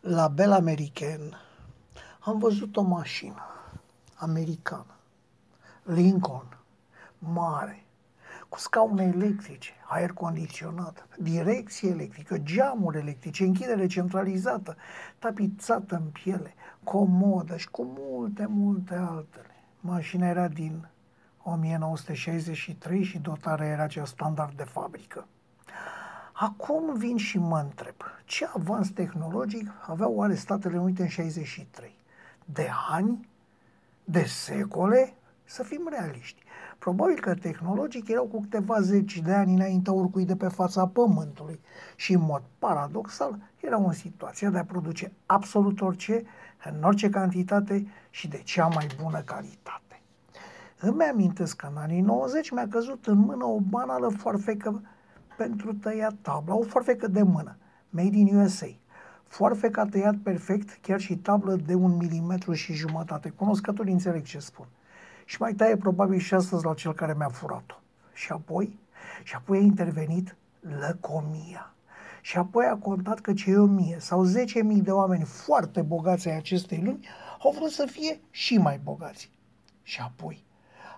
La Bel American am văzut o mașină americană, Lincoln, mare, cu scaune electrice, aer condiționat, direcție electrică, geamuri electrice, închidere centralizată, tapizată în piele, comodă și cu multe, multe altele. Mașina era din 1963 și dotarea era cea standard de fabrică. Acum vin și mă întreb, ce avans tehnologic aveau oare Statele Unite în 63? De ani? De secole? Să fim realiști. Probabil că tehnologic erau cu câteva zeci de ani înainte oricui de pe fața Pământului și, în mod paradoxal, erau în situația de a produce absolut orice, în orice cantitate și de cea mai bună calitate. Îmi amintesc că în anii 90 mi-a căzut în mână o banală foarfecă pentru tăiat tabla, o foarfecă de mână, made in USA. Foarfeca tăiat perfect, chiar și tablă de un milimetru și jumătate. Cunoscătorii înțeleg ce spun și mai taie probabil și astăzi la cel care mi-a furat-o. Și apoi, și apoi a intervenit lăcomia. Și apoi a contat că cei o mie sau zece mii de oameni foarte bogați ai acestei lumi au vrut să fie și mai bogați. Și apoi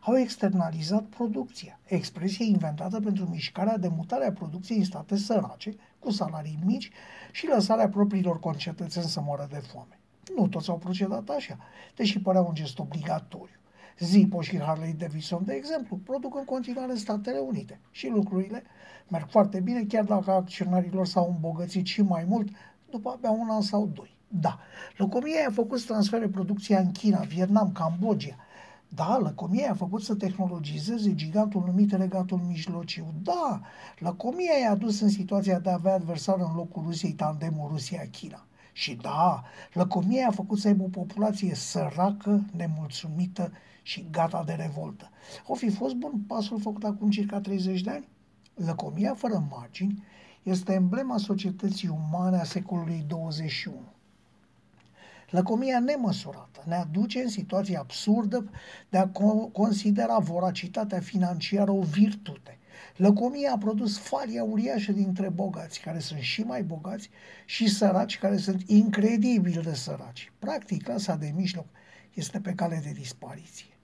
au externalizat producția, expresie inventată pentru mișcarea de mutare a producției în state sărace, cu salarii mici și lăsarea propriilor concetățeni să moară de foame. Nu toți au procedat așa, deși părea un gest obligatoriu. Zippo și Harley Davidson, de exemplu, produc în continuare în Statele Unite și lucrurile merg foarte bine, chiar dacă acționarilor s-au îmbogățit și mai mult după abia un an sau doi. Da, lăcomia a făcut să transfere producția în China, Vietnam, Cambodgia. Da, lăcomia a făcut să tehnologizeze gigantul numit Regatul Mijlociu. Da, lăcomia i-a dus în situația de a avea adversar în locul Rusiei tandemul Rusia-China. Și da, lăcomia a făcut să aibă o populație săracă, nemulțumită și gata de revoltă. O fi fost bun pasul făcut acum circa 30 de ani? Lăcomia fără margini este emblema societății umane a secolului 21. Lăcomia nemăsurată ne aduce în situația absurdă de a considera voracitatea financiară o virtute. Lăcomia a produs falia uriașă dintre bogați, care sunt și mai bogați, și săraci, care sunt incredibil de săraci. Practic, clasa de mijloc este pe cale de dispariție.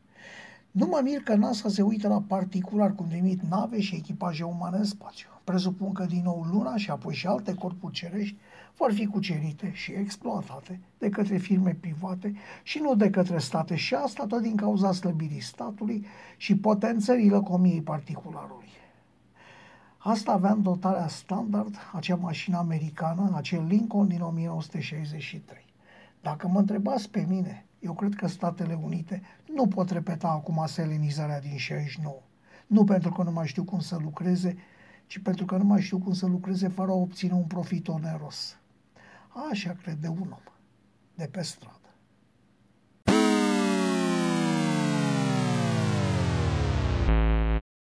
Nu mă mir că NASA se uită la particular cum trimit nave și echipaje umane în spațiu. Presupun că din nou Luna și apoi și alte corpuri cerești vor fi cucerite și exploatate de către firme private și nu de către state și asta tot din cauza slăbirii statului și potențării lăcomiei particularului. Asta avea în dotarea standard acea mașină americană, acel Lincoln din 1963. Dacă mă întrebați pe mine, eu cred că Statele Unite nu pot repeta acum selenizarea din 69. Nu pentru că nu mai știu cum să lucreze, ci pentru că nu mai știu cum să lucreze fără a obține un profit oneros. Așa crede un om de pe stradă.